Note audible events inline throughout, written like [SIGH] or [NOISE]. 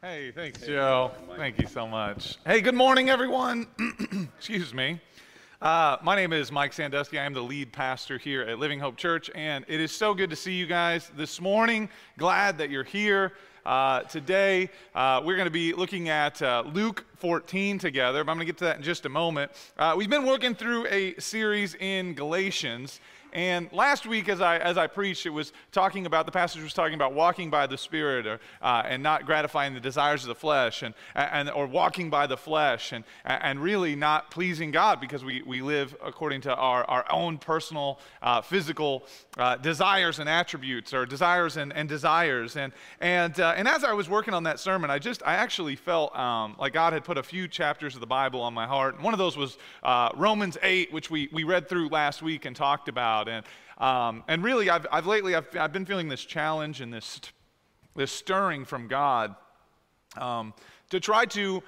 Hey, thanks, Joe. Thank you so much. Hey, good morning, everyone. [CLEARS THROAT] Excuse me. Uh, my name is Mike Sandusky. I am the lead pastor here at Living Hope Church, and it is so good to see you guys this morning. Glad that you're here. Uh, today, uh, we're going to be looking at uh, Luke 14 together, but I'm going to get to that in just a moment. Uh, we've been working through a series in Galatians, and last week, as I, as I preached, it was talking about, the passage was talking about walking by the Spirit or, uh, and not gratifying the desires of the flesh, and, and, or walking by the flesh, and, and really not pleasing God because we, we live according to our, our own personal uh, physical uh, desires and attributes, or desires and, and desires. And, and, uh, and as I was working on that sermon, I just, I actually felt um, like God had put a few chapters of the Bible on my heart. And one of those was uh, Romans 8, which we, we read through last week and talked about about. And, um, and really, I've, I've lately, I've, I've been feeling this challenge and this, this stirring from God um, to try to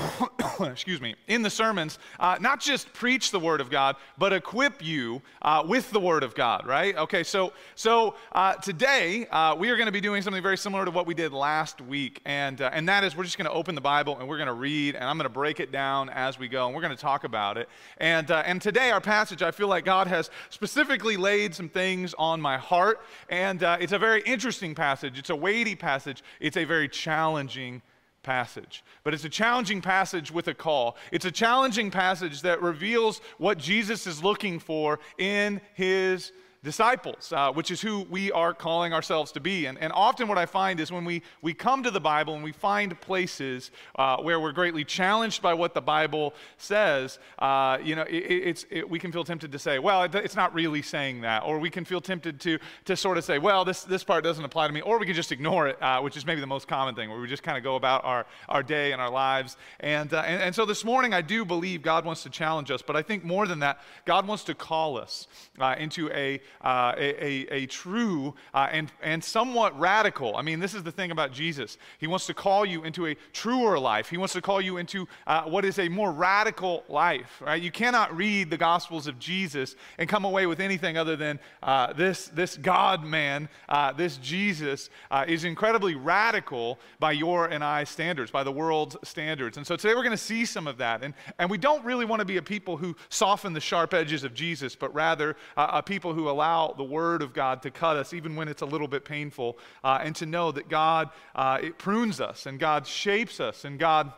[COUGHS] excuse me, in the sermons, uh, not just preach the Word of God, but equip you uh, with the Word of God, right? Okay, so, so uh, today uh, we are going to be doing something very similar to what we did last week, and, uh, and that is we're just going to open the Bible and we're going to read, and I'm going to break it down as we go, and we're going to talk about it. And, uh, and today, our passage, I feel like God has specifically laid some things on my heart, and it's a very interesting passage, it's a weighty passage, it's a very challenging passage. But it's a challenging passage with a call. It's a challenging passage that reveals what Jesus is looking for in his disciples, uh, which is who we are calling ourselves to be. And, and often what I find is when we, we come to the Bible and we find places uh, where we're greatly challenged by what the Bible says, uh, you know, it, it's, it, we can feel tempted to say, well, it, it's not really saying that. Or we can feel tempted to, to sort of say, well, this, this part doesn't apply to me. Or we can just ignore it, uh, which is maybe the most common thing, where we just kind of go about our, our day and our lives. And, uh, and, and so this morning, I do believe God wants to challenge us. But I think more than that, God wants to call us uh, into a uh, a, a, a, true uh, and, and somewhat radical. I mean, this is the thing about Jesus. He wants to call you into a truer life. He wants to call you into uh, what is a more radical life, right? You cannot read the Gospels of Jesus and come away with anything other than uh, this, this God man, uh, this Jesus, is incredibly radical by your and I standards, by the world's standards. And so today we're going to see some of that. And, and we don't really want to be a people who soften the sharp edges of Jesus, but rather a people who allow allow the Word of God to cut us, even when it's a little bit painful, uh, and to know that God uh, it prunes us and God shapes us and God.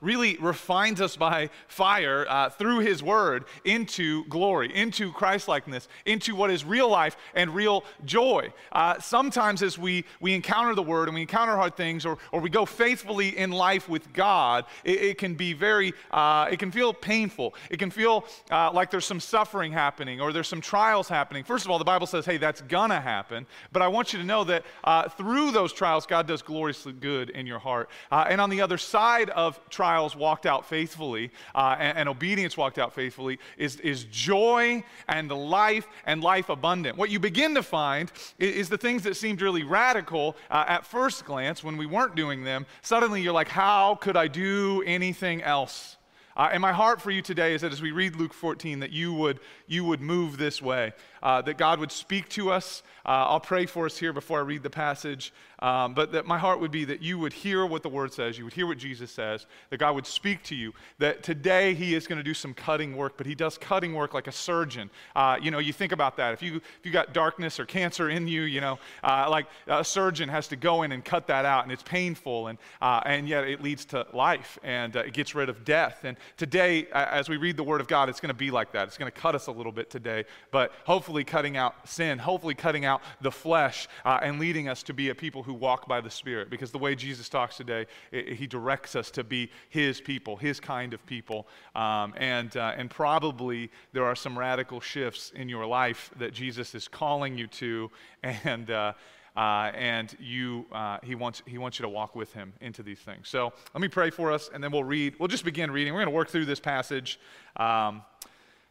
Really refines us by fire uh, through His Word into glory, into Christlikeness, into what is real life and real joy. Uh, sometimes, as we, we encounter the Word and we encounter hard things, or, or we go faithfully in life with God, it, it can be very, uh, it can feel painful. It can feel uh, like there's some suffering happening or there's some trials happening. First of all, the Bible says, hey, that's gonna happen. But I want you to know that uh, through those trials, God does gloriously good in your heart. Uh, and on the other side of trials, trials walked out faithfully uh, and, and, obedience walked out faithfully is, is joy and life and life abundant. What you begin to find is, is the things that seemed really radical uh, at first glance when we weren't doing them. Suddenly you're like, how could I do anything else? Uh, and my heart for you today is that as we read Luke 14, that you would, you would move this way, uh, that God would speak to us. Uh, I'll pray for us here before I read the passage. Um, but that my heart would be that you would hear what the word says, you would hear what Jesus says, that God would speak to you, that today he is going to do some cutting work, but he does cutting work like a surgeon. Uh, you know, you think about that. If you, if you got darkness or cancer in you, you know, uh, like a surgeon has to go in and cut that out, and it's painful, and, uh, and yet it leads to life, and uh, it gets rid of death. And today, as we read the word of God, it's going to be like that. It's going to cut us a little bit today, but hopefully cutting out sin, hopefully cutting out the flesh, uh, and leading us to be a people who walk by the Spirit. Because the way Jesus talks today, it, he directs us to be His people, His kind of people. Um, and, uh, and probably there are some radical shifts in your life that Jesus is calling you to. [LAUGHS] And, uh, uh, and you, uh, he, wants, he wants you to walk with him into these things. So let me pray for us, and then we'll read. We'll just begin reading. We're going to work through this passage. Um,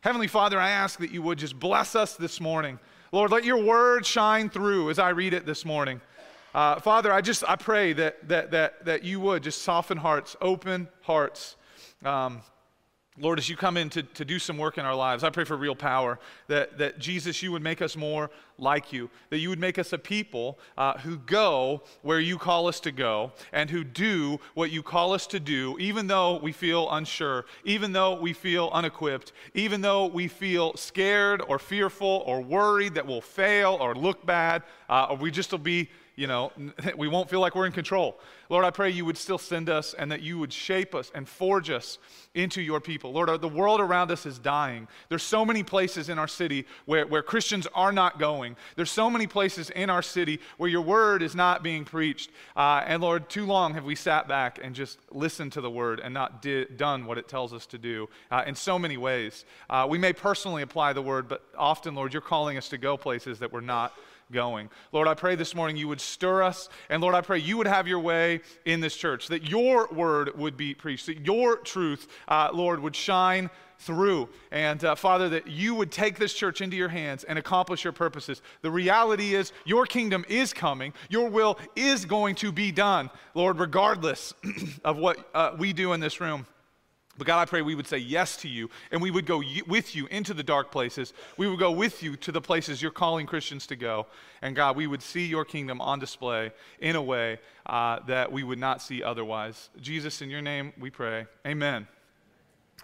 Heavenly Father, I ask that you would just bless us this morning. Lord, let your word shine through as I read it this morning. Uh, Father, I just I pray that, that, that, that you would just soften hearts, open hearts. Um, Lord, as you come in to, to do some work in our lives, I pray for real power, that, that Jesus, you would make us more like you, that you would make us a people uh, who go where you call us to go and who do what you call us to do, even though we feel unsure, even though we feel unequipped, even though we feel scared or fearful or worried that we'll fail or look bad, uh, or we just will be you know, [LAUGHS] we won't feel like we're in control. Lord, I pray you would still send us and that you would shape us and forge us into your people. Lord, the world around us is dying. There's so many places in our city where, where Christians are not going. There's so many places in our city where your word is not being preached. Uh, and Lord, too long have we sat back and just listened to the word and not di- done what it tells us to do uh, in so many ways. Uh, we may personally apply the word, but often, Lord, you're calling us to go places that we're not going. Lord, I pray this morning you would stir us. And Lord, I pray you would have your way in this church, that your word would be preached, that your truth, uh, Lord, would shine through. And uh, Father, that you would take this church into your hands and accomplish your purposes. The reality is, your kingdom is coming, your will is going to be done, Lord, regardless [CLEARS THROAT] of what uh, we do in this room. But God, I pray we would say yes to you and we would go with you into the dark places. We would go with you to the places you're calling Christians to go. And God, we would see your kingdom on display in a way uh, that we would not see otherwise. Jesus, in your name we pray. Amen.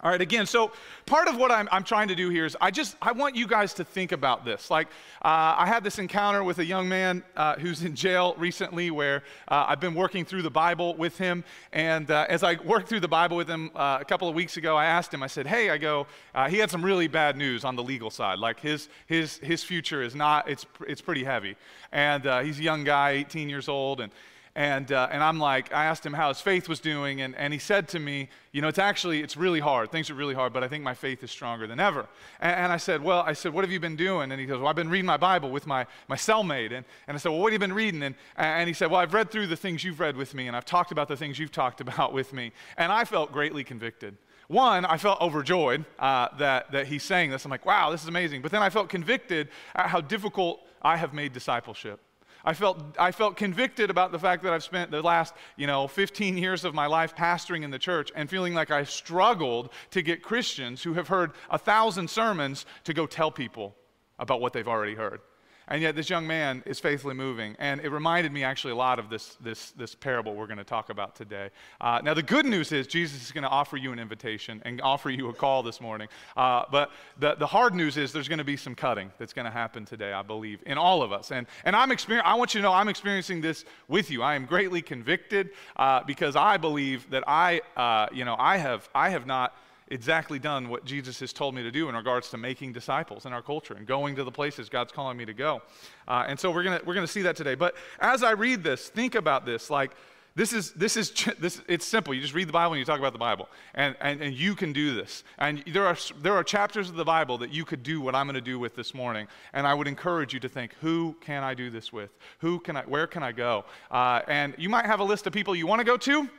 All right, again, so part of what I'm, I'm, trying to do here is I just, I want you guys to think about this. Like, uh, I had this encounter with a young man uh, who's in jail recently where uh, I've been working through the Bible with him. And uh, as I worked through the Bible with him uh, a couple of weeks ago, I asked him, I said, hey, I go, uh, he had some really bad news on the legal side. Like, his, his, his future is not, it's, it's pretty heavy. And he's a young guy, 18 years old. And and, uh, and I'm like, I asked him how his faith was doing, and, and he said to me, you know, it's actually, it's really hard. Things are really hard, but I think my faith is stronger than ever. And, and I said, well, I said, what have you been doing? And he goes, well, I've been reading my Bible with my, my cellmate. And, and I said, well, what have you been reading? And, and he said, well, I've read through the things you've read with me, and I've talked about the things you've talked [LAUGHS] about with me. And I felt greatly convicted. One, I felt overjoyed uh, that, that he's saying this. I'm like, wow, this is amazing. But then I felt convicted at how difficult I have made discipleship. I felt, I felt convicted about the fact that I've spent the last, you know, 15 years of my life pastoring in the church and feeling like I struggled to get Christians who have heard a thousand sermons to go tell people about what they've already heard. And yet, this young man is faithfully moving. And it reminded me actually a lot of this, this, this parable we're going to talk about today. Uh, now, the good news is Jesus is going to offer you an invitation and offer you a call this morning. Uh, but the, the hard news is there's going to be some cutting that's going to happen today, I believe, in all of us. And, and I'm exper- I want you to know I'm experiencing this with you. I am greatly convicted uh, because I believe that I, uh, you know, I have, I have not exactly done what Jesus has told me to do in regards to making disciples in our culture and going to the places God's calling me to go. Uh, and so we're going we're gonna see that today. But as I read this, think about this. Like, this is, this is, [LAUGHS] this, it's simple. You just read the Bible and you talk about the Bible. And, and, and you can do this. And there are, there are chapters of the Bible that you could do what I'm going to do with this morning. And I would encourage you to think, who can I do this with? Who can I, where can I go? Uh, and you might have a list of people you want to go to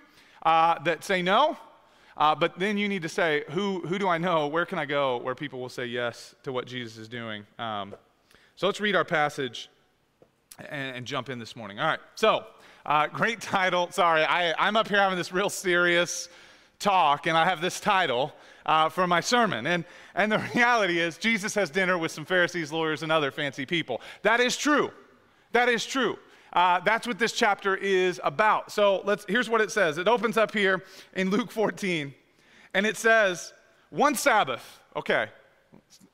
uh, that say no. Uh, but then you need to say, who, who do I know? Where can I go where people will say yes to what Jesus is doing? Um, so let's read our passage and, and, jump in this morning. All right. So, uh, great title. Sorry, I, I'm up here having this real serious talk, and I have this title uh, for my sermon. And, and the [LAUGHS] reality is, Jesus has dinner with some Pharisees, lawyers, and other fancy people. That is true. That is true. Uh, that's what this chapter is about. So let's, here's what it says. It opens up here in Luke 14, and it says, one Sabbath. Okay,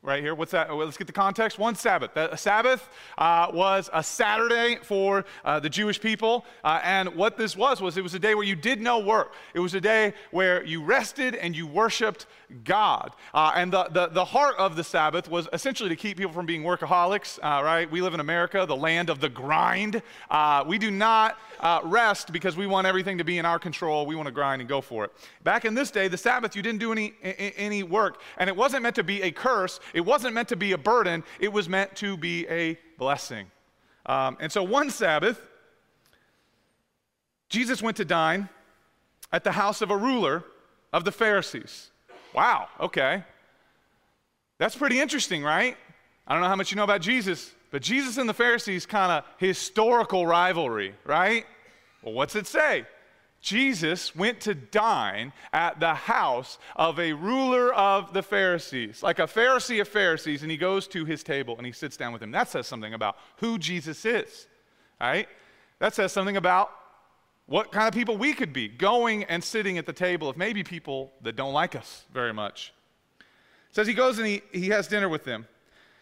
right here. What's that? Well, let's get the context. One Sabbath. A Sabbath uh, was a Saturday for uh, the Jewish people. Uh, and what this was, was it was a day where you did no work. It was a day where you rested and you worshiped God. Uh, and the, the, the, heart of the Sabbath was essentially to keep people from being workaholics, uh, right? We live in America, the land of the grind. Uh, we do not rest because we want everything to be in our control. We want to grind and go for it. Back in this day, the Sabbath, you didn't do any, any work. And it wasn't meant to be a curse. It wasn't meant to be a burden, it was meant to be a blessing. Um, and so one Sabbath, Jesus went to dine at the house of a ruler of the Pharisees. Wow, okay. That's pretty interesting, right? I don't know how much you know about Jesus, but Jesus and the Pharisees kind of historical rivalry, right? Well, what's it say? Jesus went to dine at the house of a ruler of the Pharisees, like a Pharisee of Pharisees, and he goes to his table and he sits down with him. That says something about who Jesus is, right? That says something about what kind of people we could be going and sitting at the table of maybe people that don't like us very much. It says he goes and he, he has dinner with them.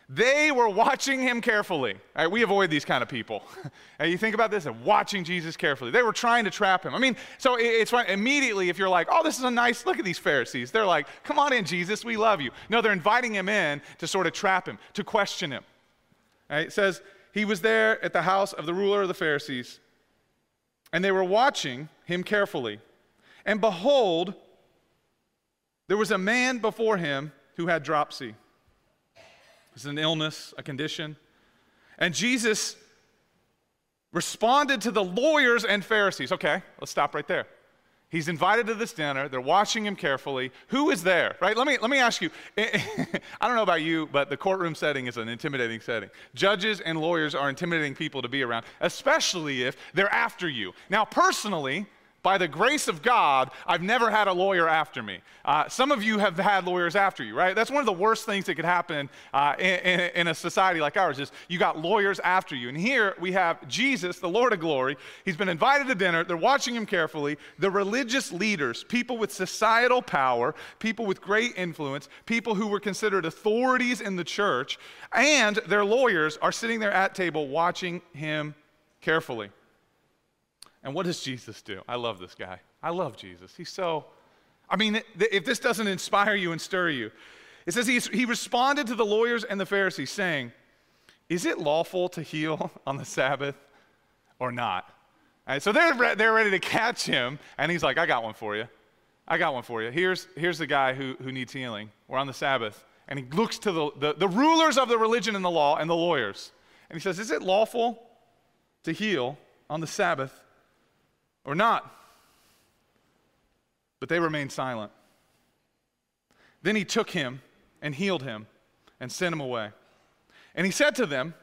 They were watching him carefully. Right, we avoid these kind of people. [LAUGHS] and you think about this and watching Jesus carefully. They were trying to trap him. I mean, so it's fine. Immediately, if you're like, oh, this is a nice, look at these Pharisees. They're like, come on in, Jesus, we love you. No, they're inviting him in to sort of trap him, to question him. Right, it says, he was there at the house of the ruler of the Pharisees, and they were watching him carefully. And behold, there was a man before him who had dropsy. It's an illness, a condition. And Jesus responded to the lawyers and Pharisees. Okay, let's stop right there. He's invited to this dinner. They're watching him carefully. Who is there, right? Let me, let me ask you. [LAUGHS] I don't know about you, but the courtroom setting is an intimidating setting. Judges and lawyers are intimidating people to be around, especially if they're after you. Now, personally, by the grace of God, I've never had a lawyer after me. Uh, some of you have had lawyers after you, right? That's one of the worst things that could happen uh, in, in, in, a society like ours is you got lawyers after you. And here we have Jesus, the Lord of glory. He's been invited to dinner. They're watching him carefully. The religious leaders, people with societal power, people with great influence, people who were considered authorities in the church, and their lawyers are sitting there at table watching him carefully. And what does Jesus do? I love this guy. I love Jesus. He's so, I mean, if this doesn't inspire you and stir you, it says he responded to the lawyers and the Pharisees, saying, Is it lawful to heal [LAUGHS] on the Sabbath or not? Right, so they're, they're ready to catch him, and he's like, I got one for you. I got one for you. Here's, here's the guy who, who needs healing. We're on the Sabbath. And he looks to the, the, the rulers of the religion and the law and the lawyers. And he says, Is it lawful to heal on the Sabbath or not. But they remained silent. Then he took him and healed him and sent him away. And he said to them,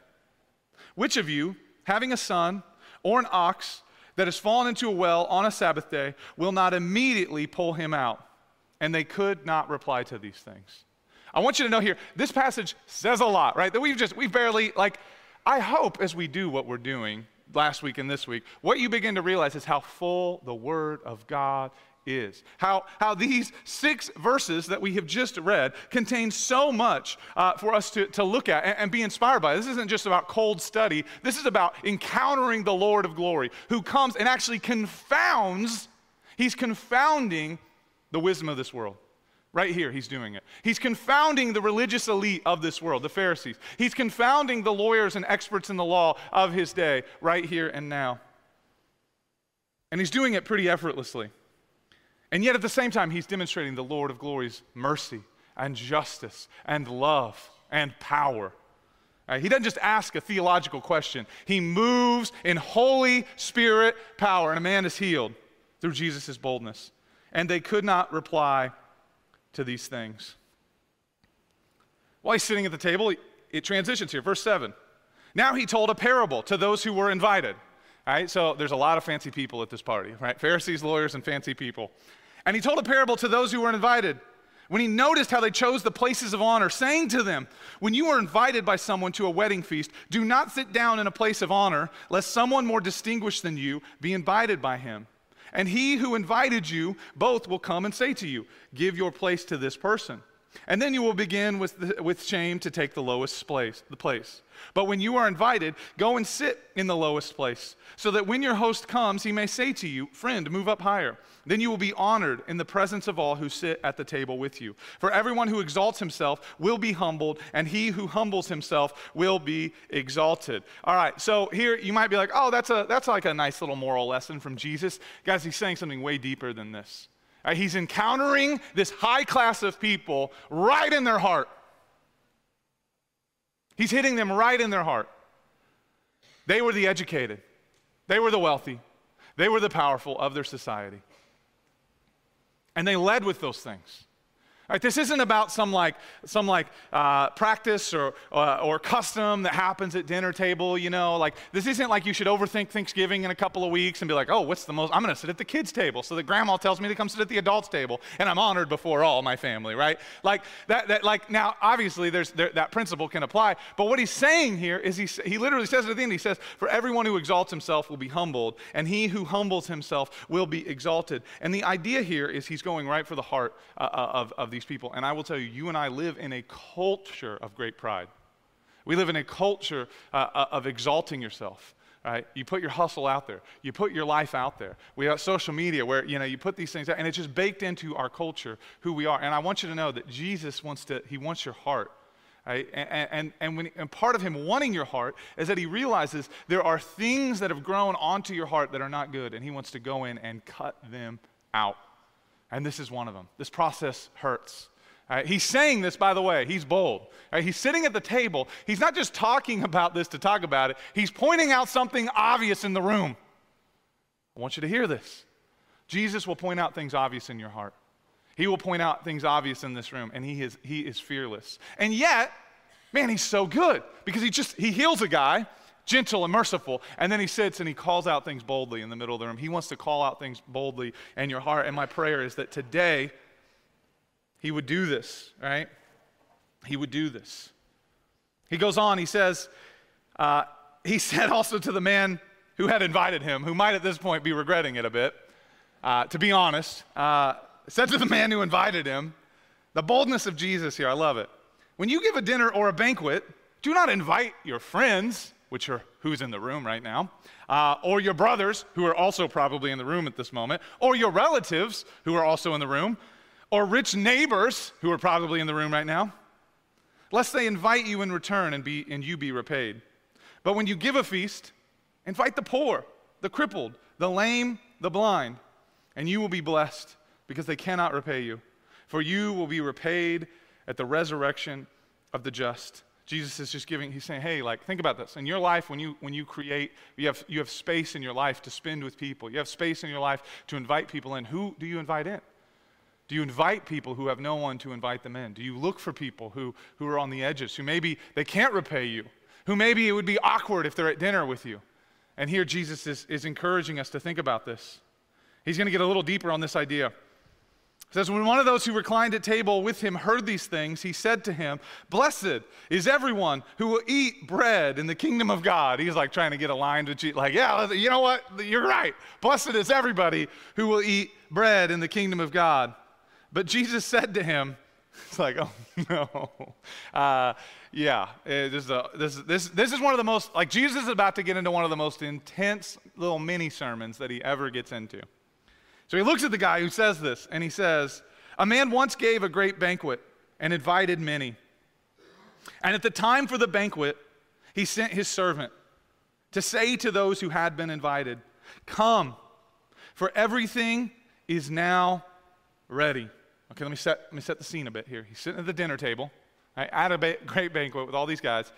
Which of you, having a son or an ox that has fallen into a well on a Sabbath day, will not immediately pull him out? And they could not reply to these things. I want you to know here, this passage says a lot, right? That we've just, we've barely, like, I hope as we do what we're doing, last week and this week, what you begin to realize is how full the Word of God is. How, how these six verses that we have just read contain so much uh, for us to, to look at and, and, be inspired by. This isn't just about cold study, this is about encountering the Lord of glory who comes and actually confounds, he's confounding the wisdom of this world. Right here, he's doing it. He's confounding the religious elite of this world, the Pharisees. He's confounding the lawyers and experts in the law of his day, right here and now. And he's doing it pretty effortlessly. And yet, at the same time, he's demonstrating the Lord of glory's mercy and justice and love and power. Right? He doesn't just ask a theological question, he moves in Holy Spirit power, and a man is healed through Jesus' boldness. And they could not reply to these things. While he's sitting at the table, it transitions here. Verse 7. Now he told a parable to those who were invited. All right, so there's a lot of fancy people at this party, right? Pharisees, lawyers, and fancy people. And he told a parable to those who were invited. When he noticed how they chose the places of honor, saying to them, When you are invited by someone to a wedding feast, do not sit down in a place of honor, lest someone more distinguished than you be invited by him. And he who invited you both will come and say to you, Give your place to this person. And then you will begin with, the, with shame to take the lowest place, the place. But when you are invited, go and sit in the lowest place, so that when your host comes, he may say to you, Friend, move up higher. Then you will be honored in the presence of all who sit at the table with you. For everyone who exalts himself will be humbled, and he who humbles himself will be exalted. All right, so here you might be like, oh, that's, a, that's like a nice little moral lesson from Jesus. Guys, he's saying something way deeper than this. Right, he's encountering this high class of people right in their heart. He's hitting them right in their heart. They were the educated, they were the wealthy, they were the powerful of their society. And they led with those things. Right, this isn't about some like some like uh, practice or uh, or custom that happens at dinner table. You know, like this isn't like you should overthink Thanksgiving in a couple of weeks and be like, oh, what's the most? I'm going to sit at the kids' table, so that grandma tells me to come sit at the adults' table, and I'm honored before all my family. Right? Like that. That like now, obviously, there's there, that principle can apply. But what he's saying here is he he literally says at the end, he says, for everyone who exalts himself will be humbled, and he who humbles himself will be exalted. And the idea here is he's going right for the heart uh, uh of of these people. And I will tell you, you and I live in a culture of great pride. We live in a culture uh, uh, of exalting yourself. Right? You put your hustle out there. You put your life out there. We have social media where you know you put these things out, and it's just baked into our culture who we are. And I want you to know that Jesus wants to. He wants your heart. Right? And, and, and, when, and part of him wanting your heart is that he realizes there are things that have grown onto your heart that are not good, and he wants to go in and cut them out. And this is one of them. This process hurts. Right, he's saying this, by the way, he's bold. Right, he's sitting at the table. He's not just talking [LAUGHS] about this to talk about it, he's pointing out something obvious in the room. I want you to hear this. Jesus will point out things obvious in your heart. He will point out things obvious in this room, and he is, he is fearless. And yet, man, he's so good because he just he heals a guy gentle and merciful. And then he sits and he calls out things boldly in the middle of the room. He wants to call out things boldly in your heart. And my prayer is that today he would do this, right? He would do this. He goes on, he says, uh, he [LAUGHS] said also to the man who had invited him, who might at this point be regretting it a bit, uh, to be honest, uh, said to the man who invited him, the boldness of Jesus here, I love it. When you give a dinner or a banquet, do not invite your friends which are who's in the room right now, uh, or your brothers, who are also probably in the room at this moment, or your relatives, who are also in the room, or rich neighbors, who are probably in the room right now, lest they invite you in return and, be, and you be repaid. But when you give a feast, invite the poor, the crippled, the lame, the blind, and you will be blessed because they cannot repay you. For you will be repaid at the resurrection of the just. Jesus is just giving, he's saying, hey, like, think about this. In your life, when you, when you create, you have, you have space in your life to spend with people. You have space in your life to invite people in. Who do you invite in? Do you invite people who have no one to invite them in? Do you look for people who, who are on the edges, who maybe they can't repay you, who maybe it would be awkward if they're at dinner with you? And here Jesus is, is encouraging us to think about this. He's going to get a little deeper on this idea. It says, When one of those who reclined at table with him heard these things, he said to him, Blessed is everyone who will eat bread in the kingdom of God. He's like trying to get aligned with you, like, yeah, you know what? You're right. Blessed is everybody who will eat bread in the kingdom of God. But Jesus said to him, [LAUGHS] It's like, [LAUGHS] oh no. Uh, yeah, this is, a, this, this, this is one of the most, like, Jesus is about to get into one of the most intense little mini sermons that he ever gets into. So he looks at the guy who says this and he says, A man once gave a great banquet and invited many. And at the time for the banquet, he sent his servant to say to those who had been invited, Come, for everything is now ready. Okay, let me set, let me set the scene a bit here. He's sitting at the dinner table right, at a ba- great banquet with all these guys,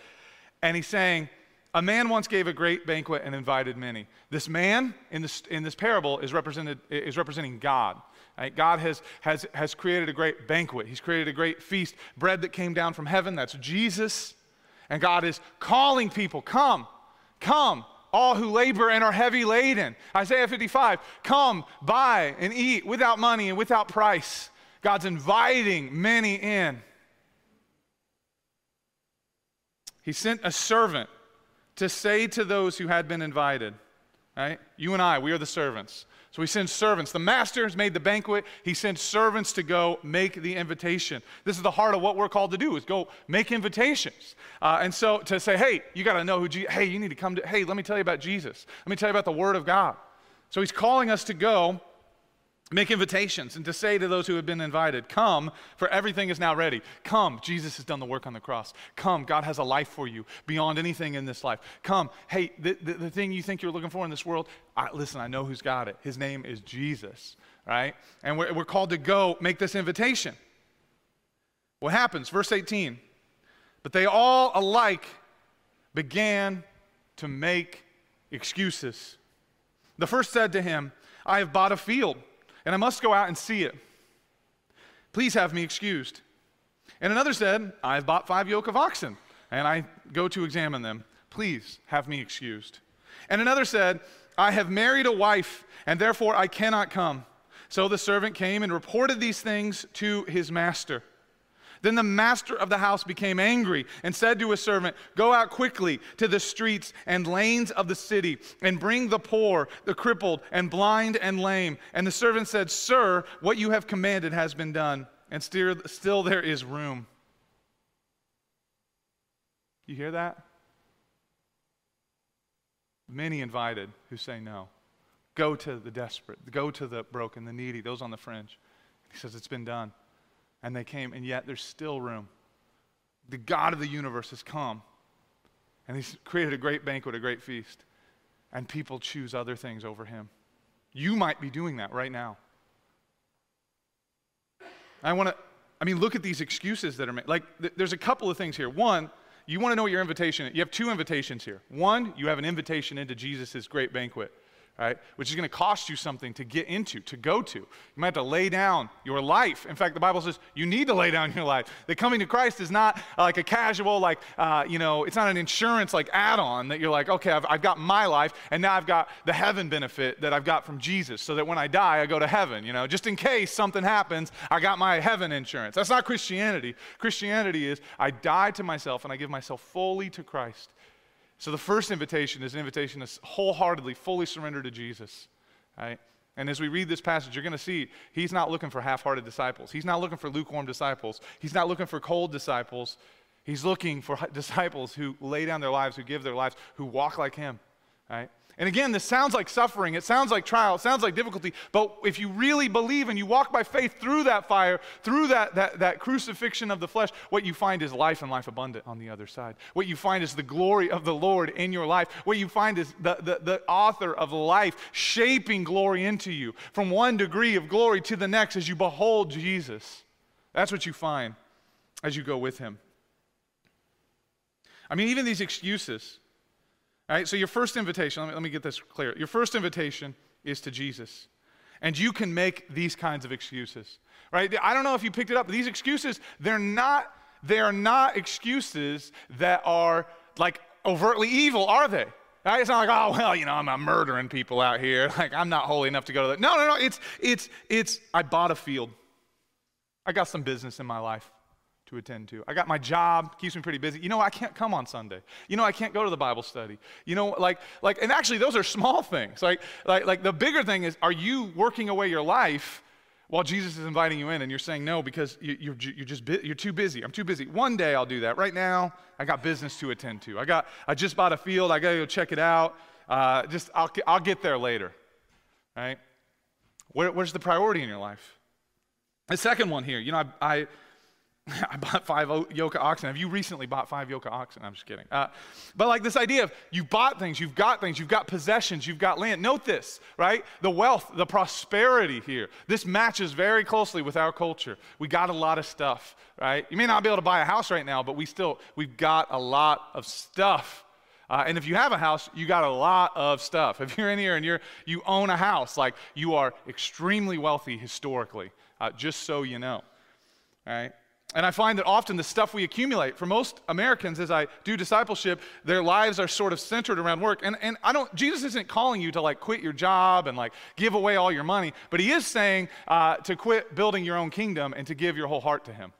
and he's saying, a man once gave a great banquet and invited many. This man in this, in this parable is, represented, is representing God. Right? God has, has, has created a great banquet, He's created a great feast, bread that came down from heaven. That's Jesus. And God is calling people, Come, come, all who labor and are heavy laden. Isaiah 55, come, buy and eat without money and without price. God's inviting many in. He sent a servant to say to those who had been invited, right? You and I, we are the servants. So he sends servants. The master has made the banquet. He sends servants to go make the invitation. This is the heart of what we're called to do: is go make invitations. Uh, and so to say, hey, you got to know who. Jesus, hey, you need to come to. Hey, let me tell you about Jesus. Let me tell you about the Word of God. So he's calling us to go Make invitations and to say to those who have been invited, Come, for everything is now ready. Come, Jesus has done the work on the cross. Come, God has a life for you beyond anything in this life. Come, hey, the, the, the thing you think you're looking for in this world, I, listen, I know who's got it. His name is Jesus, right? And we're, we're called to go make this invitation. What happens? Verse 18. But they all alike began to make excuses. The first said to him, I have bought a field and I must go out and see it. Please have me excused. And another said, I have bought five yoke of oxen, and I go to examine them. Please have me excused. And another said, I have married a wife, and therefore I cannot come. So the servant came and reported these things to his master. Then the master of the house became angry and said to his servant, Go out quickly to the streets and lanes of the city and bring the poor, the crippled, and blind and lame. And the servant said, Sir, what you have commanded has been done, and still, there is room. You hear that? Many invited who say no. Go to the desperate, go to the broken, the needy, those on the fringe. He says, It's been done. And they came, and yet there's still room. The God of the universe has come, and He's created a great banquet, a great feast, and people choose other things over Him. You might be doing that right now. I want to, I mean, look at these excuses that are made. Like, th- there's a couple of things here. One, you want to know what your invitation is. You have two invitations here. One, you have an invitation into Jesus' great banquet right? Which is going to cost you something to get into, to go to. You might have to lay down your life. In fact, the Bible says you need to lay down your life. That coming to Christ is not like a casual, like, uh, you know, it's not an insurance like add on that you're like, okay, I've, I've got my life and now I've got the heaven benefit that I've got from Jesus so that when I die, I go to heaven, you know, just in case something happens, I got my heaven insurance. That's not Christianity. Christianity is I die to myself and I give myself fully to Christ. So the first invitation is an invitation to wholeheartedly, fully surrender to Jesus. Right? And as we read this passage, you're going to see he's not looking for half hearted disciples. He's not looking for lukewarm disciples. He's not looking for cold disciples. He's looking for [LAUGHS] disciples who lay down their lives, who give their lives, who walk like him. Right? And again, this sounds like suffering, it sounds like trial, it sounds like difficulty, but if you really believe and you walk by faith through that fire, through that, that, that crucifixion of the flesh, what you find is life and life abundant on the other side. What you find is the glory of the Lord in your life. What you find is the, the, the author of life shaping glory into you from one degree of glory to the next as you behold Jesus. That's what you find as you go with him. I mean, even these excuses all right, so your first invitation, let me, let me get this clear. Your first invitation is to Jesus. And you can make these kinds of excuses. Right? I don't know if you picked it up, these excuses, they're not, they're not excuses that are like overtly evil, are they? Right? It's not like, oh, well, you know, I'm, I'm murdering people out here. [LAUGHS] Like, I'm not holy enough to go to that. No, no, no. It's, it's, it's, I bought a field. I got some business in my life to attend to. I got my job, keeps me pretty busy. You know, I can't come on Sunday. You know, I can't go to the Bible study. You know, like, like, and actually, those are small things. Like, like, like the bigger thing is, are you working away your life while Jesus is inviting you in, and you're saying no because you, you're, you're just you're too busy. I'm too busy. One day I'll do that. Right now, I got business to attend to. I got, I just bought a field. I got to go check it out. Uh, just, I'll, I'll get there later. Right? Where, where's the priority in your life? The second one here, you know, I, I [LAUGHS] I bought five yoke oxen. Have you recently bought five yoke oxen? I'm just kidding. Uh, but like this idea of you bought things, you've got things, you've got possessions, you've got land. Note this, right? The wealth, the prosperity here. This matches very closely with our culture. We got a lot of stuff, right? You may not be able to buy a house right now, but we still, we've got a lot of stuff. Uh, and if you have a house, you got a lot of stuff. If you're in here and you're, you own a house, like you are extremely wealthy historically, uh, just so you know. Right? And I find that often the stuff we accumulate, for most Americans, as I do discipleship, their lives are sort of centered around work. And, and I don't, Jesus isn't calling you to like quit your job and like give away all your money, but he is saying uh, to quit building your own kingdom and to give your whole heart to him.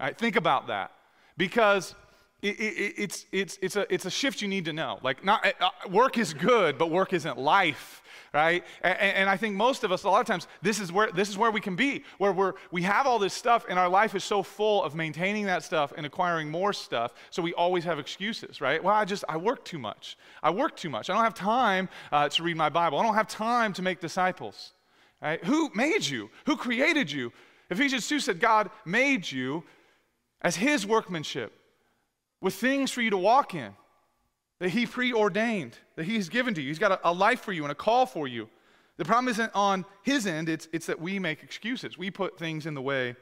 All right, think about that. Because it, it, it's, it's, it's, a, it's a shift you need to know. Like, not, uh, work is good, but work isn't life right? And, and, I think most of us, a lot of times, this is where this is where we can be, where we're we have all this stuff, and our life is so full of maintaining that stuff and acquiring more stuff, so we always have excuses, right? Well, I just I work too much. I work too much. I don't have time uh, to read my Bible. I don't have time to make disciples. Right? Who made you? Who created you? Ephesians 2 said God made you as His workmanship with things for you to walk in that He preordained, that He's given to you. He's got a, a, life for you and a call for you. The problem isn't on His end, it's, it's that we make excuses. We put things in the way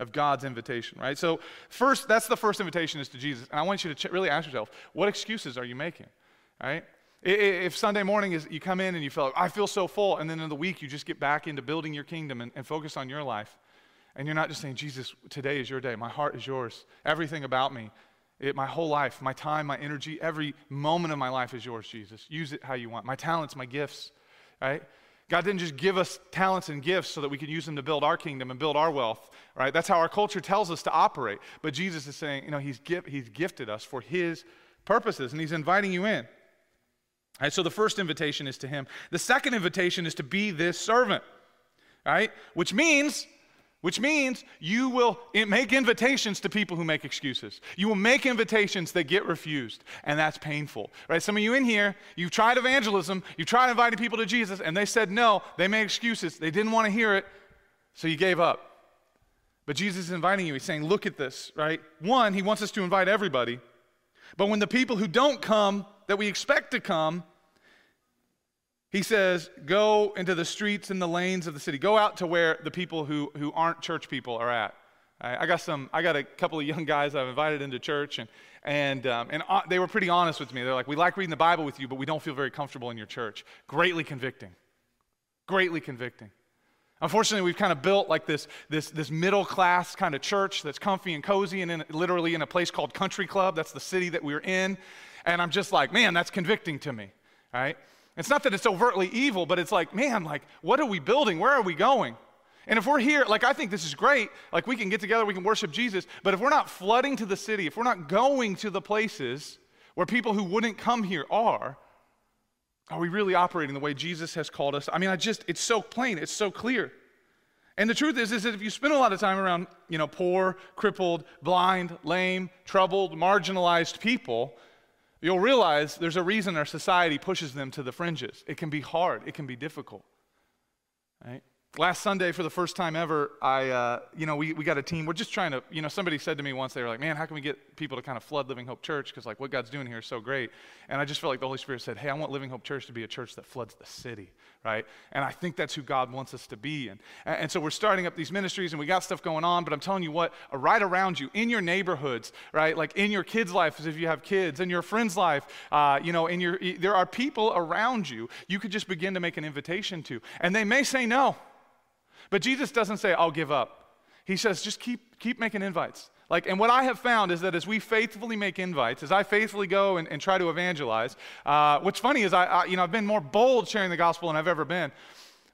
of God's invitation, right? So, first, that's the first invitation is to Jesus. And I want you to ch- really ask yourself, what excuses are you making, right? If Sunday morning is you come in and you feel I feel so full, and then in the week you just get back into building your kingdom and, and focus on your life, And you're not just saying, Jesus, today is your day. My heart is yours. Everything about me, it, my whole life, my time, my energy, every moment of my life is yours, Jesus. Use it how you want. My talents, my gifts, right? God didn't just give us talents and gifts so that we can use them to build our kingdom and build our wealth, right? That's how our culture tells us to operate. But Jesus is saying, you know, He's, he's gifted us for His purposes, and He's inviting you in. All right, so the first invitation is to Him. The second invitation is to be this servant, right? Which means which means you will make invitations to people who make excuses. You will make invitations that get refused, and that's painful. Right? Some of you in here, you've tried evangelism, you've tried inviting people to Jesus, and they said no, they made excuses, they didn't want to hear it, so you gave up. But Jesus is inviting you. He's saying, look at this, right? One, he wants us to invite everybody. But when the people who don't come, that we expect to come, he says, Go into the streets and the lanes of the city. Go out to where the people who, who aren't church people are at. I, got some, I got a couple of young guys I've invited into church, and, and, um, and uh, they were pretty honest with me. They're like, We like reading the Bible with you, but we don't feel very comfortable in your church. Greatly convicting. Greatly convicting. Unfortunately, we've kind of built like this, this, this middle class kind of church that's comfy and cozy and in, literally in a place called Country Club. That's the city that we're in. And I'm just like, man, that's convicting to me, right? It's not that it's overtly evil, but it's like, man, like, what are we building? Where are we going? And if we're here, like, I think this is great. Like, we can get together, we can worship Jesus. But if we're not flooding to the city, if we're not going to the places where people who wouldn't come here are, are we really operating the way Jesus has called us? I mean, I just, it's so plain, it's so clear. And the truth is, is that if you spend a lot of time around, you know, poor, crippled, blind, lame, troubled, marginalized people, you'll realize there's a reason our society pushes them to the fringes. It can be hard, it can be difficult. Right? Last Sunday, for the first time ever, I, uh, you know, we, we got a team. We're just trying to, you know, somebody said to me once, they were like, man, how can we get people to kind of flood Living Hope Church? Because, like, what God's doing here is so great. And I just felt like the Holy Spirit said, hey, I want Living Hope Church to be a church that floods the city, right? And I think that's who God wants us to be. And, and so we're starting up these ministries and we got stuff going on, but I'm telling you what, right around you, in your neighborhoods, right? Like in your kids' lives, if you have kids, in your friend's life, uh, you know, in your, there are people around you you could just begin to make an invitation to. And they may say no. But Jesus doesn't say, I'll give up. He says, just keep, keep making invites. Like, and what I have found is that as we faithfully make invites, as I faithfully go and, and try to evangelize, uh, what's funny is I, I, you know, I've been more bold sharing the gospel than I've ever been.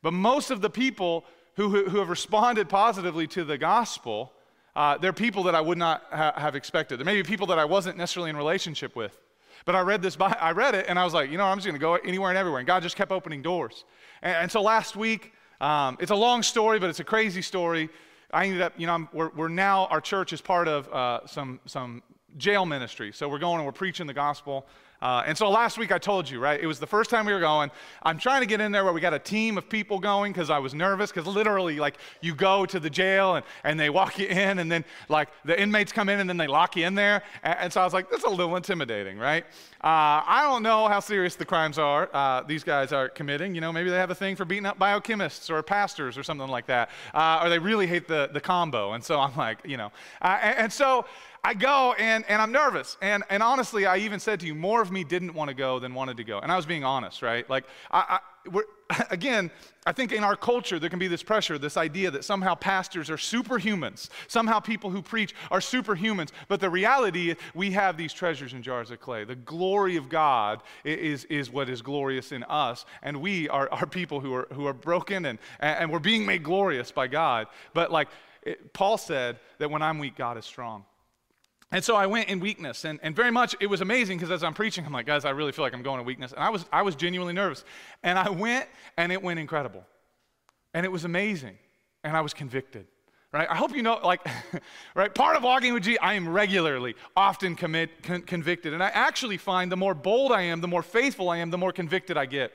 But most of the people who, who, who have responded positively to the gospel, uh, they're people that I would not ha- have expected. There may be people that I wasn't necessarily in relationship with. But I read this, by, I read it, and I was like, you know, I'm just going to go anywhere and everywhere. And God just kept opening doors. And, and so last week, um, it's a long story, but it's a crazy story. I ended up, you know, we're, we're, now, our church is part of uh, some, some jail ministry. So we're going and we're preaching the gospel. Uh, and so last week I told you, right? It was the first time we were going. I'm trying to get in there where we got a team of people going because I was nervous because literally, like, you go to the jail and, and they walk you in, and then, like, the inmates come in and then they lock you in there. And, and so I was like, that's a little intimidating, right? Uh, I don't know how serious the crimes are uh, these guys are committing. You know, maybe they have a thing for beating up biochemists or pastors or something like that. Uh, or they really hate the, the combo. And so I'm like, you know. Uh, and, and so I go and, and I'm nervous. And, and honestly, I even said to you, more of me didn't want to go than wanted to go. And I was being honest, right? Like, I, I [LAUGHS] again, I think in our culture, there can be this pressure, this idea that somehow pastors are superhumans. Somehow people who preach are superhumans. But the reality is, we have these treasures in jars of clay. The glory of God is, is what is glorious in us. And we are, are people who are, who are broken and, and we're being made glorious by God. But like it, Paul said, that when I'm weak, God is strong. And so I went in weakness, and, and very much it was amazing because as I'm preaching, I'm like, guys, I really feel like I'm going in weakness. And I was, I was genuinely nervous. And I went, and it went incredible. And it was amazing. And I was convicted, right? I hope you know, like, [LAUGHS] right? Part of walking with Jesus, I am regularly, often commit, con- convicted. And I actually find the more bold I am, the more faithful I am, the more convicted I get.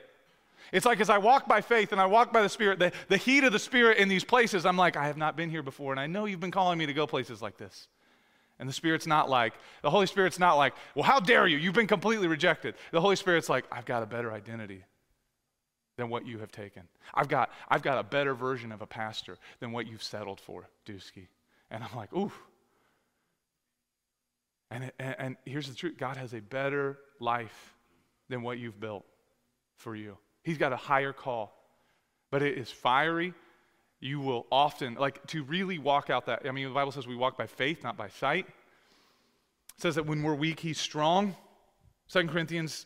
It's like as I walk by faith and I walk by the Spirit, the, the heat of the Spirit in these places, I'm like, I have not been here before, and I know you've been calling me to go places like this. And the Spirit's not like, the Holy Spirit's not like, well, how dare you? You've been completely rejected. The Holy Spirit's like, I've got a better identity than what you have taken. I've got, I've got a better version of a pastor than what you've settled for, Dusky. And I'm like, ooh. And, and, and here's the truth God has a better life than what you've built for you. He's got a higher call, but it is fiery you will often, like, to really walk out that. I mean, the Bible says we walk by faith, not by sight. It says that when we're weak, he's strong. 2 Corinthians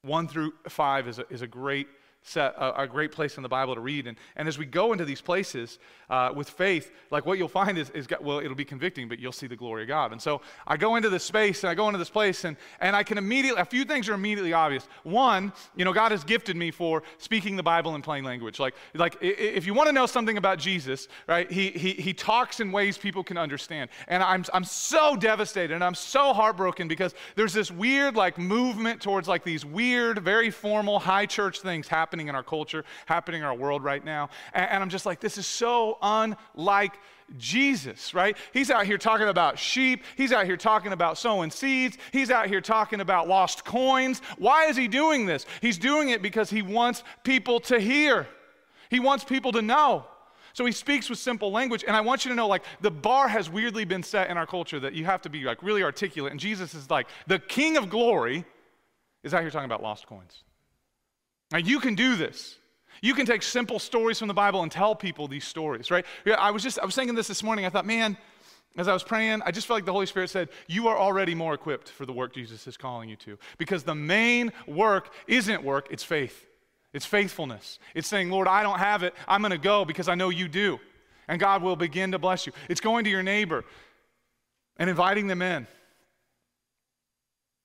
1 through 5 is a, is a great set, a, a, great place in the Bible to read. And, and as we go into these places uh, with faith, like what you'll find is, is, well, it'll be convicting, but you'll see the glory of God. And so I go into this space and I go into this place and, and I can immediately, a few things are immediately obvious. One, you know, God has gifted me for speaking the Bible in plain language. Like, like if you want to know something about Jesus, right, he, he, he talks in ways people can understand. And I'm, I'm so devastated and I'm so heartbroken because there's this weird like movement towards like these weird, very formal high church things happening happening in our culture, happening in our world right now. And, and I'm just like, this is so unlike Jesus, right? He's out here talking about sheep. He's out here talking about sowing seeds. He's out here talking about lost coins. Why is he doing this? He's doing it because he wants people to hear, he wants people to know. So he speaks with simple language. And I want you to know, like, the bar has weirdly been set in our culture that you have to be, like, really articulate. And Jesus is like, the king of glory is out here talking about lost coins. Now, you can do this. You can take simple stories from the Bible and tell people these stories, right? I was just, I was thinking this this morning. I thought, man, as I was praying, I just felt like the Holy Spirit said, You are already more equipped for the work Jesus is calling you to. Because the main work isn't work, it's faith. It's faithfulness. It's saying, Lord, I don't have it. I'm going to go because I know you do. And God will begin to bless you. It's going to your neighbor and inviting them in.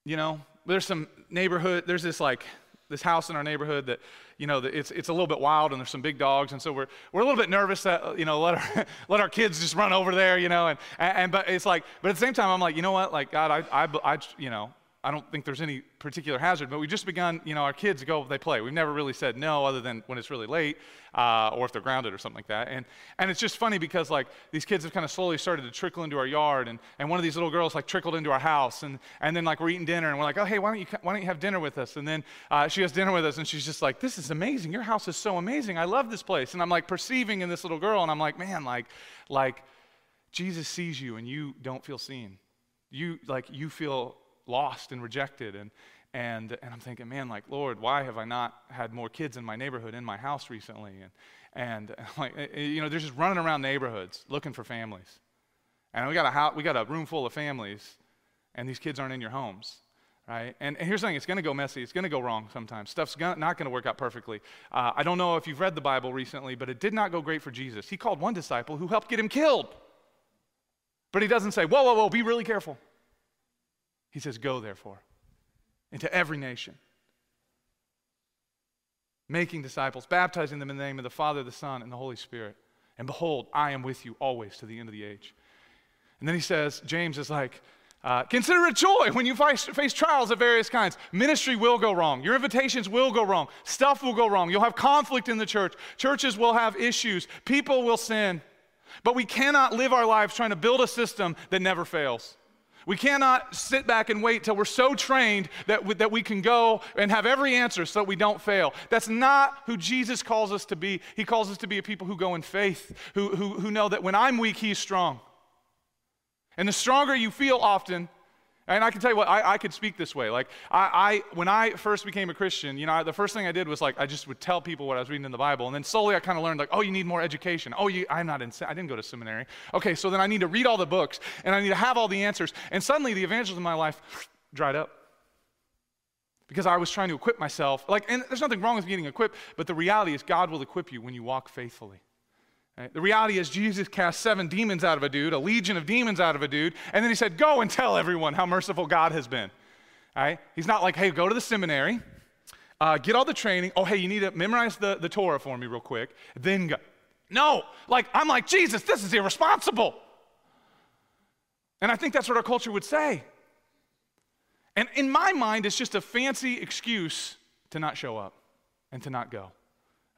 You know, there's some neighborhood, there's this like this house in our neighborhood that, you know, it's, it's a little bit wild and there's some big dogs. And so we're, we're a little bit nervous that, you know, let our, [LAUGHS] let our kids just run over there, you know. And, and, but it's like, but at the same time, I'm like, you know what? Like, God, I, I, I you know, I don't think there's any particular hazard, but we just begun, you know, our kids go, they play. We've never really said no other than when it's really late uh, or if they're grounded or something like that. And, and it's just funny because, like, these kids have kind of slowly started to trickle into our yard. And, and one of these little girls, like, trickled into our house. And, and then, like, we're eating dinner and we're like, oh, hey, why don't you, why don't you have dinner with us? And then uh, she has dinner with us and she's just like, this is amazing. Your house is so amazing. I love this place. And I'm like perceiving in this little girl and I'm like, man, like, like, Jesus sees you and you don't feel seen. You, like, you feel lost and rejected. And, and, and I'm thinking, man, like, Lord, why have I not had more kids in my neighborhood, in my house recently? And, and [LAUGHS] like, eh, eh, you know, they're just running around neighborhoods looking for families. And we got a, house, we got a room full of families, and these kids aren't in your homes. Right? And, and here's the thing it's going to go messy. It's going to go wrong sometimes. Stuff's gonna, not going to work out perfectly. Uh, I don't know if you've read the Bible recently, but it did not go great for Jesus. He called one disciple who helped get him killed. But he doesn't say, whoa, whoa, whoa, be really careful. He says, Go, therefore, into every nation, making disciples, baptizing them in the name of the Father, the Son, and the Holy Spirit. And behold, I am with you always to the end of the age. And then he says, James is like, uh, consider it joy when you face, face trials of various kinds. Ministry will go wrong. Your invitations will go wrong. Stuff will go wrong. You'll have conflict in the church. Churches will have issues. People will sin. But we cannot live our lives trying to build a system that never fails. We cannot sit back and wait till we're so trained that we, that we can go and have every answer so we don't fail. That's not who Jesus calls us to be. He calls us to be a people who go in faith, who, who, who know that when I'm weak, He's strong. And the stronger you feel often, and I can tell you what, I, I could speak this way. Like, I, I, when I first became a Christian, you know, I, the first thing I did was like, I just would tell people what I was reading in the Bible. And then slowly I kind of learned, like, oh, you need more education. Oh, you, I'm not in, I didn't go to seminary. Okay, so then I need to read all the books and I need to have all the answers. And suddenly the evangelism in my life [SNIFFS] dried up. Because I was trying to equip myself. Like, and there's nothing wrong with getting equipped, but the reality is God will equip you when you walk faithfully. Right? The reality is, Jesus cast seven demons out of a dude, a legion of demons out of a dude, and then he said, Go and tell everyone how merciful God has been. Right? He's not like, Hey, go to the seminary, uh, get all the training. Oh, hey, you need to memorize the, the Torah for me real quick, then go. No, like, I'm like, Jesus, this is irresponsible. And I think that's what our culture would say. And in my mind, it's just a fancy excuse to not show up and to not go.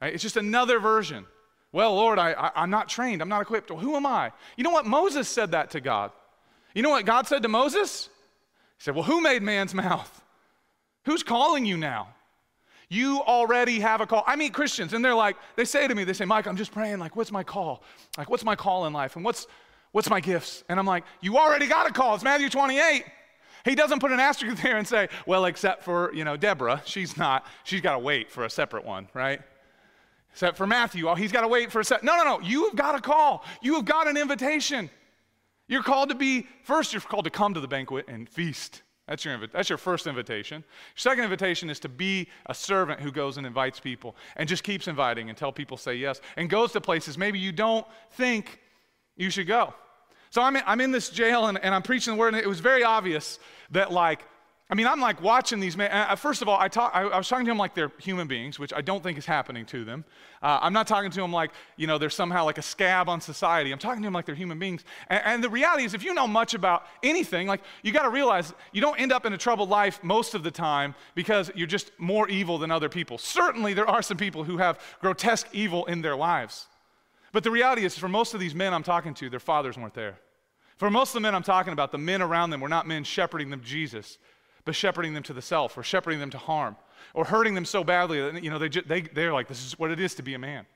Right? It's just another version. Well, Lord, I, I, am not trained. I'm not equipped. Well, who am I? You know what? Moses said that to God. You know what God said to Moses? He said, Well, who made man's mouth? Who's calling you now? You already have a call. I meet Christians and they're like, they say to me, they say, Mike, I'm just praying, like, what's my call? Like, what's my call in life? And what's what's my gifts? And I'm like, you already got a call. It's Matthew 28. He doesn't put an asterisk [LAUGHS] there and say, well, except for, you know, Deborah, she's not, she's got to wait for a separate one, right? Except for Matthew, oh, he's got to wait for a second. No, no, no. You have got a call. You have got an invitation. You're called to be, first, you're called to come to the banquet and feast. That's your, that's your first invitation. Your second invitation is to be a servant who goes and invites people and just keeps inviting until people say yes and goes to places maybe you don't think you should go. So I'm in, I'm in this jail and, and I'm preaching the word, and it was very obvious that, like, I mean, I'm like watching these men. Uh, first of all, I, talk, I, I, was talking to them like they're human beings, which I don't think is happening to them. Uh, I'm not talking to them like, you know, they're somehow like a scab on society. I'm talking to them like they're human beings. And, and the reality is, if you know much about anything, like, you got to realize you don't end up in a troubled life most of the time because you're just more evil than other people. Certainly, there are some people who have grotesque evil in their lives. But the reality is, for most of these men I'm talking to, their fathers weren't there. For most of the men I'm talking about, the men around them were not men shepherding them Jesus but shepherding them to the self or shepherding them to harm or hurting them so badly that you know, they, they, they're like, this is what it is to be a man.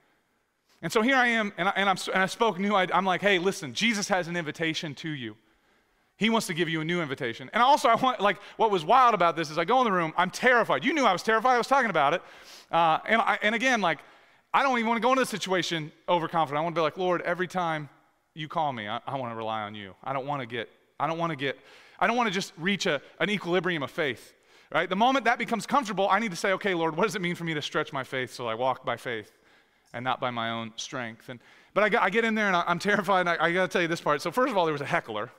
And so here I am, and I, and I'm, and I spoke new. I, I'm like, hey, listen, Jesus has an invitation to you. He wants to give you a new invitation. And also, I want, like, what was wild about this is I go in the room, I'm terrified. You knew I was terrified, I was talking about it. Uh, and, I, and again, like, I don't even want to go into the situation overconfident. I want to be like, Lord, every time you call me, I, I want to rely on you. I don't want to get, I don't want to get I don't want to just reach a, an equilibrium of faith, right? The moment that becomes comfortable, I need to say, okay, Lord, what does it mean for me to stretch my faith so I walk by faith and not by my own strength? And, but I, got, I get in there and I, am terrified, I, I got to tell you this part. So, first of all, there was a heckler,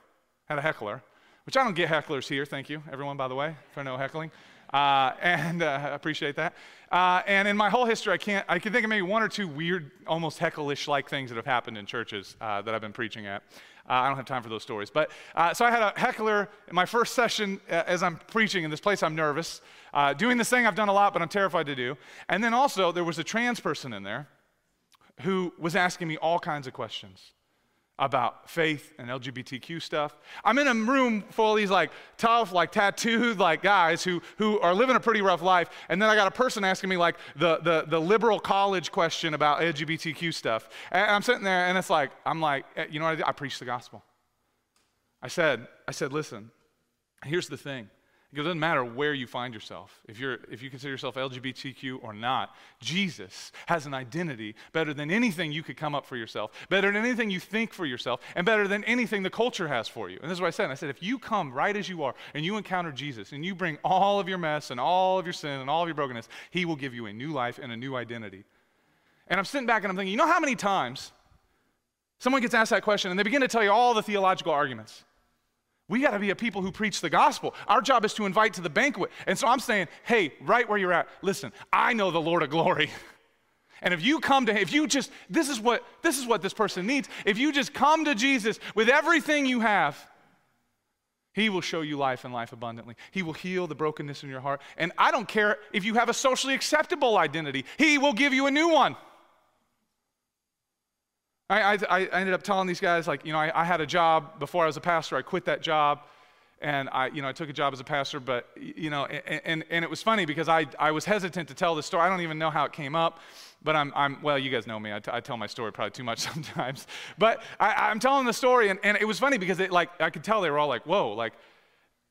had a heckler, which I don't get hecklers here. Thank you, everyone, by the way, for no heckling. Uh, and uh, appreciate that. Uh, and in my whole history, I can't, I can think of maybe one or two weird, almost hecklish like things that have happened in churches uh, that I've been preaching at. Uh, I don't have time for those stories. But uh, so I had a heckler in my first session uh, as I'm preaching in this place. I'm nervous, uh, doing this thing I've done a lot, but I'm terrified to do. And then also, there was a trans person in there who was asking me all kinds of questions about faith and LGBTQ stuff. I'm in a room full of these like tough, like tattooed like guys who, who are living a pretty rough life. And then I got a person asking me like the, the, the liberal college question about LGBTQ stuff. And I'm sitting there and it's like, I'm like, eh, you know what I did? I preached the gospel. I said, I said, listen, here's the thing. It doesn't matter where you find yourself, if, you're, if you consider yourself LGBTQ or not, Jesus has an identity better than anything you could come up for yourself, better than anything you think for yourself, and better than anything the culture has for you. And this is what I said. I said, if you come right as you are and you encounter Jesus and you bring all of your mess and all of your sin and all of your brokenness, he will give you a new life and a new identity. And I'm sitting back and I'm thinking, you know how many times someone gets asked that question and they begin to tell you all the theological arguments? We got to be a people who preach the gospel. Our job is to invite to the banquet. And so I'm saying, hey, right where you're at, listen, I know the Lord of glory. [LAUGHS] And if you come to him, if you just, this is what this is what this person needs. If you just come to Jesus with everything you have, he will show you life and life abundantly. He will heal the brokenness in your heart. And I don't care if you have a socially acceptable identity, he will give you a new one. I, I, I, ended up telling these guys, like, you know, I, I, had a job before I was a pastor. I quit that job, and I, you know, I took a job as a pastor. But, you know, and, and, and it was funny because I, I was hesitant to tell the story. I don't even know how it came up, but I'm, I'm well, you guys know me. I, t- I tell my story probably too much [LAUGHS] sometimes. But I, I'm telling the story, and, and it was funny because it, like, I could tell they were all like, whoa, like,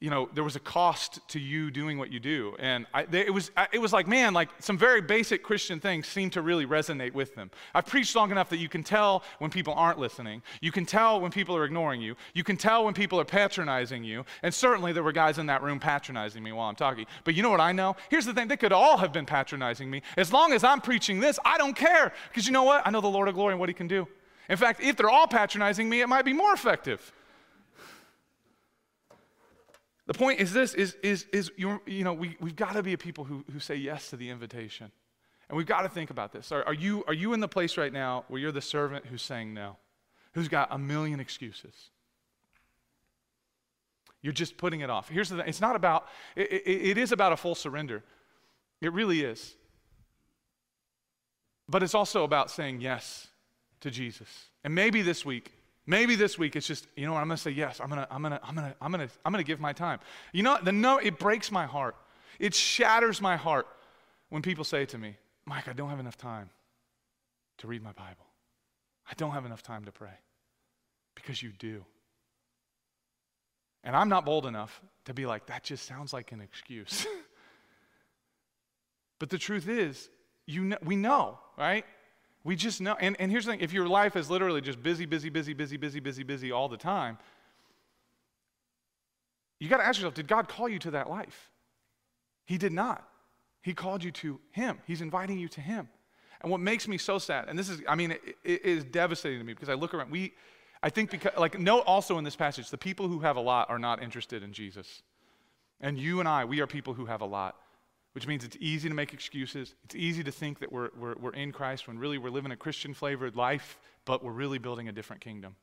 you know, there was a cost to you doing what you do. And I, it, was, it was like, man, like some very basic Christian things seem to really resonate with them. I've preached long enough that you can tell when people aren't listening. You can tell when people are ignoring you. You can tell when people are patronizing you. And certainly there were guys in that room patronizing me while I'm talking. But you know what I know? Here's the thing they could all have been patronizing me. As long as I'm preaching this, I don't care. Because you know what? I know the Lord of glory and what he can do. In fact, if they're all patronizing me, it might be more effective. The point is this is, is, is you know, we, we've got to be a people who, who say yes to the invitation. And we've got to think about this. Are, are, you, are you in the place right now where you're the servant who's saying no? Who's got a million excuses? You're just putting it off. Here's the thing it's not about, it, it, it is about a full surrender. It really is. But it's also about saying yes to Jesus. And maybe this week, Maybe this week it's just, you know what, I'm gonna say yes. I'm gonna, I'm gonna, I'm gonna, I'm gonna, I'm gonna give my time. You know, the no, it breaks my heart. It shatters my heart when people say to me, Mike, I don't have enough time to read my Bible. I don't have enough time to pray. Because you do. And I'm not bold enough to be like, that just sounds like an excuse. [LAUGHS] but the truth is, you know, we know, right? We just know. And, and here's the thing if your life is literally just busy, busy, busy, busy, busy, busy, busy all the time, you got to ask yourself did God call you to that life? He did not. He called you to Him, He's inviting you to Him. And what makes me so sad, and this is, I mean, it, it is devastating to me because I look around, we, I think because, like, note also in this passage, the people who have a lot are not interested in Jesus. And you and I, we are people who have a lot which means it's easy to make excuses. It's easy to think that we're, we're, we're in Christ when really we're living a Christian flavored life, but we're really building a different kingdom.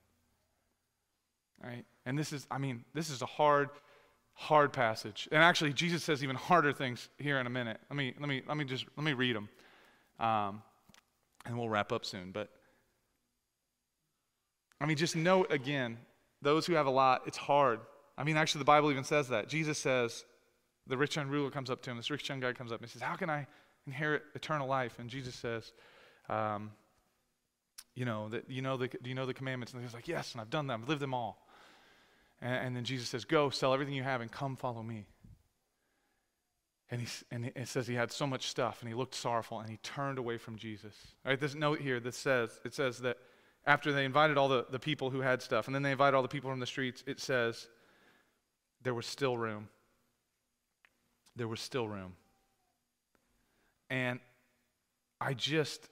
Right? And this is, I mean, this is a hard, hard passage. And actually, Jesus says even harder things here in a minute. Let me, let me, let me just, let me read them. Um, and we'll wrap up soon. But, I mean, just note again, those who have a lot, it's hard. I mean, actually, the Bible even says that. Jesus says, the rich young ruler comes up to him. This rich young guy comes up and he says, How can I inherit eternal life? And Jesus says, um, you know, that, you know the, do you know the commandments? And he's like, Yes, and I've done them, I've lived them all. And, and, then Jesus says, Go, sell everything you have, and come follow me. And, he, and it says he had so much stuff, and he looked sorrowful, and he turned away from Jesus. All right, this note here that says, it says that after they invited all the, the people who had stuff, and then they invited all the people from the streets, it says there was still room there was still room. And I just,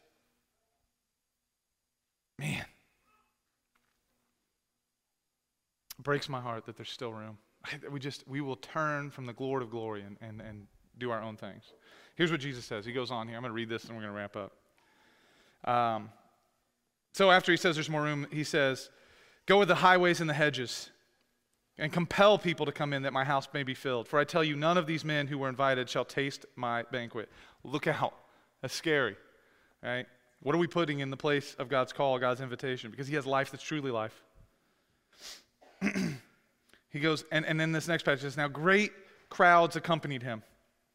man, it breaks my heart that there's still room. We just, we will turn from the Lord of glory and, and, and do our own things. Here's what Jesus says. He goes on here. I'm going to read this and we're going to wrap up. Um, so after he says there's more room, he says, Go with the highways and the hedges and compel people to come in that my house may be filled. For I tell you, none of these men who were invited shall taste my banquet. Look out. That's scary, right? What are we putting in the place of God's call, God's invitation? Because He has life that's truly life. [CLEARS THROAT] he goes, and, and then this next passage says, Now great crowds accompanied him.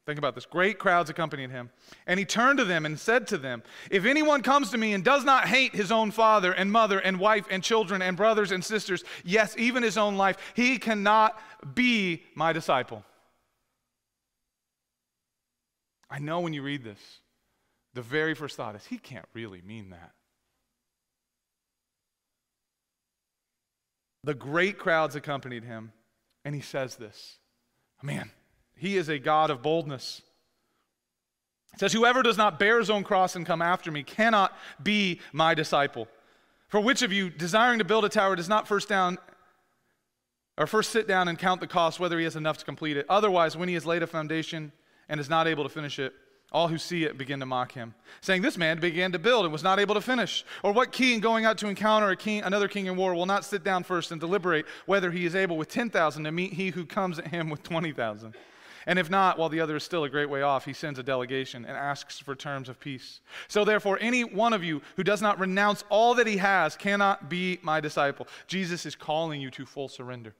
Think about this. Great crowds accompanied him. And he turned to them and said to them, If anyone comes to me and does not hate his own father and mother and wife and children and brothers and sisters, yes, even his own life, he cannot be my disciple. I know when you read this, the very first thought is, He can't really mean that. The great crowds accompanied him, and he says this Man, he is a God of boldness. It says, Whoever does not bear his own cross and come after me cannot be my disciple. For which of you, desiring to build a tower, does not first down or first sit down and count the cost whether he has enough to complete it? Otherwise, when he has laid a foundation and is not able to finish it, all who see it begin to mock him, saying, This man began to build and was not able to finish. Or what king going out to encounter a king, another king in war will not sit down first and deliberate whether he is able with 10,000 to meet he who comes at him with 20,000? And if not, while the other is still a great way off, he sends a delegation and asks for terms of peace. So therefore, any one of you who does not renounce all that he has cannot be my disciple. Jesus is calling you to full surrender.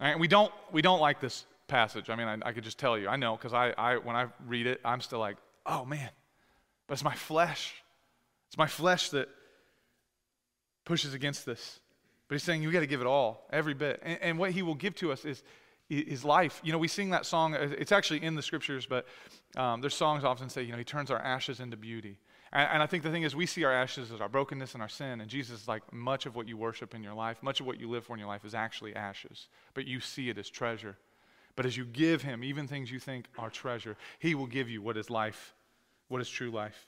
Right? we don't, we don't like this passage. I mean, I, I could just tell you. I know, because I, I, when I read it, I'm still like, oh man, but it's my flesh. It's my flesh that pushes against this. But he's saying you got to give it all, every bit. And, and, what he will give to us is his life. You know, we sing that song, uh, it's actually in the scriptures, but um, there's songs often say, you know, he turns our ashes into beauty. And, and, I think the thing is, we see our ashes as our brokenness and our sin, and Jesus is like, much of what you worship in your life, much of what you live for in your life is actually ashes, but you see it as treasure. But as you give him even things you think are treasure, he will give you what is life, what is true life.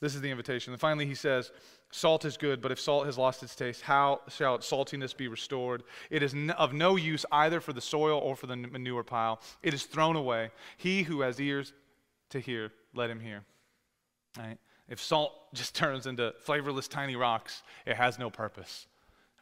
This is the invitation. And finally, he says, Salt is good, but if salt has lost its taste, how shall its saltiness be restored? It is of no use either for the soil or for the manure pile. It is thrown away. He who has ears to hear, let him hear. Right? If salt [LAUGHS] just turns into flavorless tiny rocks, it has no purpose.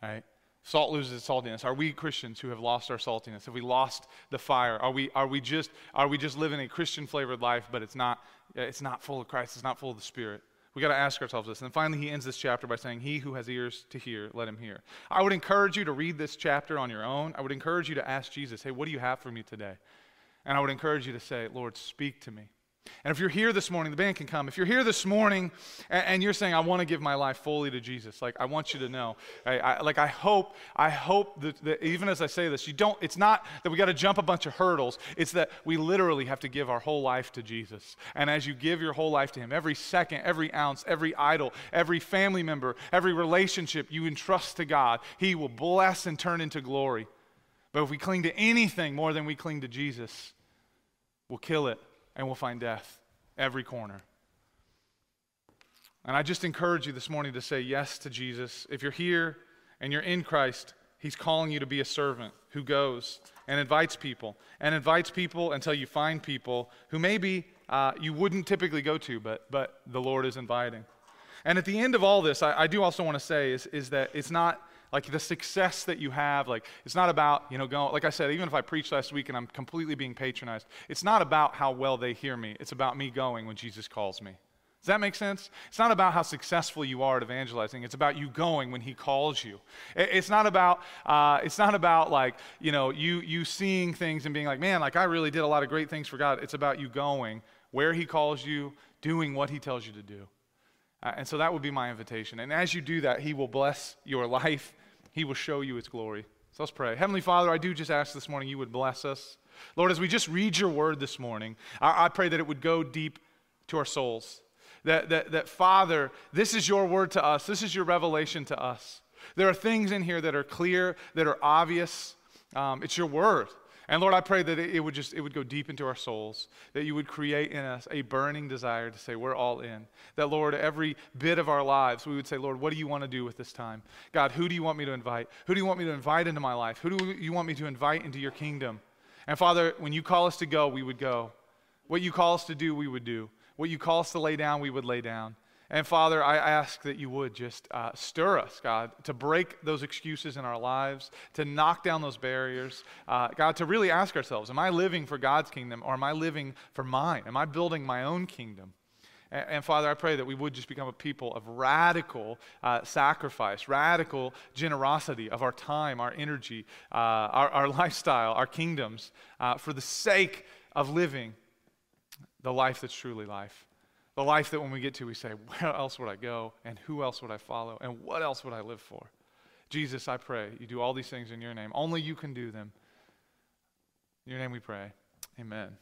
Right? Salt loses its saltiness. Are we Christians who have lost our saltiness? Have we lost the fire? Are we, are we, just, are we just living a Christian flavored life, but it's not, it's not full of Christ, it's not full of the Spirit? We got to ask ourselves this. And finally, he ends this chapter by saying, He who has ears to hear, let him hear. I would encourage you to read this chapter on your own. I would encourage you to ask Jesus, Hey, what do you have for me today? And I would encourage you to say, Lord, speak to me. And if you're here this morning, the band can come. If you're here this morning and, and you're saying, I want to give my life fully to Jesus, like I want you to know, I, I, like I hope, I hope that, that even as I say this, you don't, it's not that we got to jump a bunch of hurdles. It's that we literally have to give our whole life to Jesus. And as you give your whole life to Him, every second, every ounce, every idol, every family member, every relationship you entrust to God, He will bless and turn into glory. But if we cling to anything more than we cling to Jesus, we'll kill it and we'll find death every corner. And I just encourage you this morning to say yes to Jesus. If you're here and you're in Christ, He's calling you to be a servant who goes and invites people and invites people until you find people who maybe uh, you wouldn't typically go to, but, but the Lord is inviting. And at the end of all this, I, I do also want to say is, is that it's not like the success that you have, like it's not about, you know, going, like I said, even if I preached last week and I'm completely being patronized, it's not about how well they hear me. It's about me going when Jesus calls me. Does that make sense? It's not about how successful you are at evangelizing. It's about you going when He calls you. It's not about. Uh, it's not about like you know you you seeing things and being like, man, like I really did a lot of great things for God. It's about you going where He calls you, doing what He tells you to do. Uh, and so that would be my invitation. And as you do that, He will bless your [LAUGHS] life he will show you His glory. So let's pray. Heavenly Father, I do just ask this morning you would bless us. Lord, as we just read your word this morning, I, I pray that it would go deep to our souls. That, that, that, Father, this is your word to us, this is your revelation to us. There are things in here that are clear, that are obvious. Um, it's your word. And Lord, I pray that it would just it would go deep into our souls, that you would create in us a burning desire to say we're all in. That Lord, every bit of our lives, we would say, Lord, what do you want to do with this time? God, who do you want me to invite? Who do you want me to invite into my life? Who do you want me to invite into your kingdom? And Father, when you call us to go, we would go. What you call us to do, we would do. What you call us to lay down, we would lay down. And Father, I ask that you would just uh, stir us, God, to break those excuses in our lives, to knock down those barriers. Uh, God, to really ask ourselves, am I living for God's kingdom or am I living for mine? Am I building my own kingdom? And, and Father, I pray that we would just become a people of radical uh, sacrifice, radical generosity of our time, our energy, uh, our, our, [LAUGHS] lifestyle, our kingdoms, uh, for the sake of living the life that's truly life. The life that when we get to, we say, Where else would I go? And who else would I follow? And what else would I live for? Jesus, I pray you do all these things in your name. Only you can do them. In your name we pray. Amen.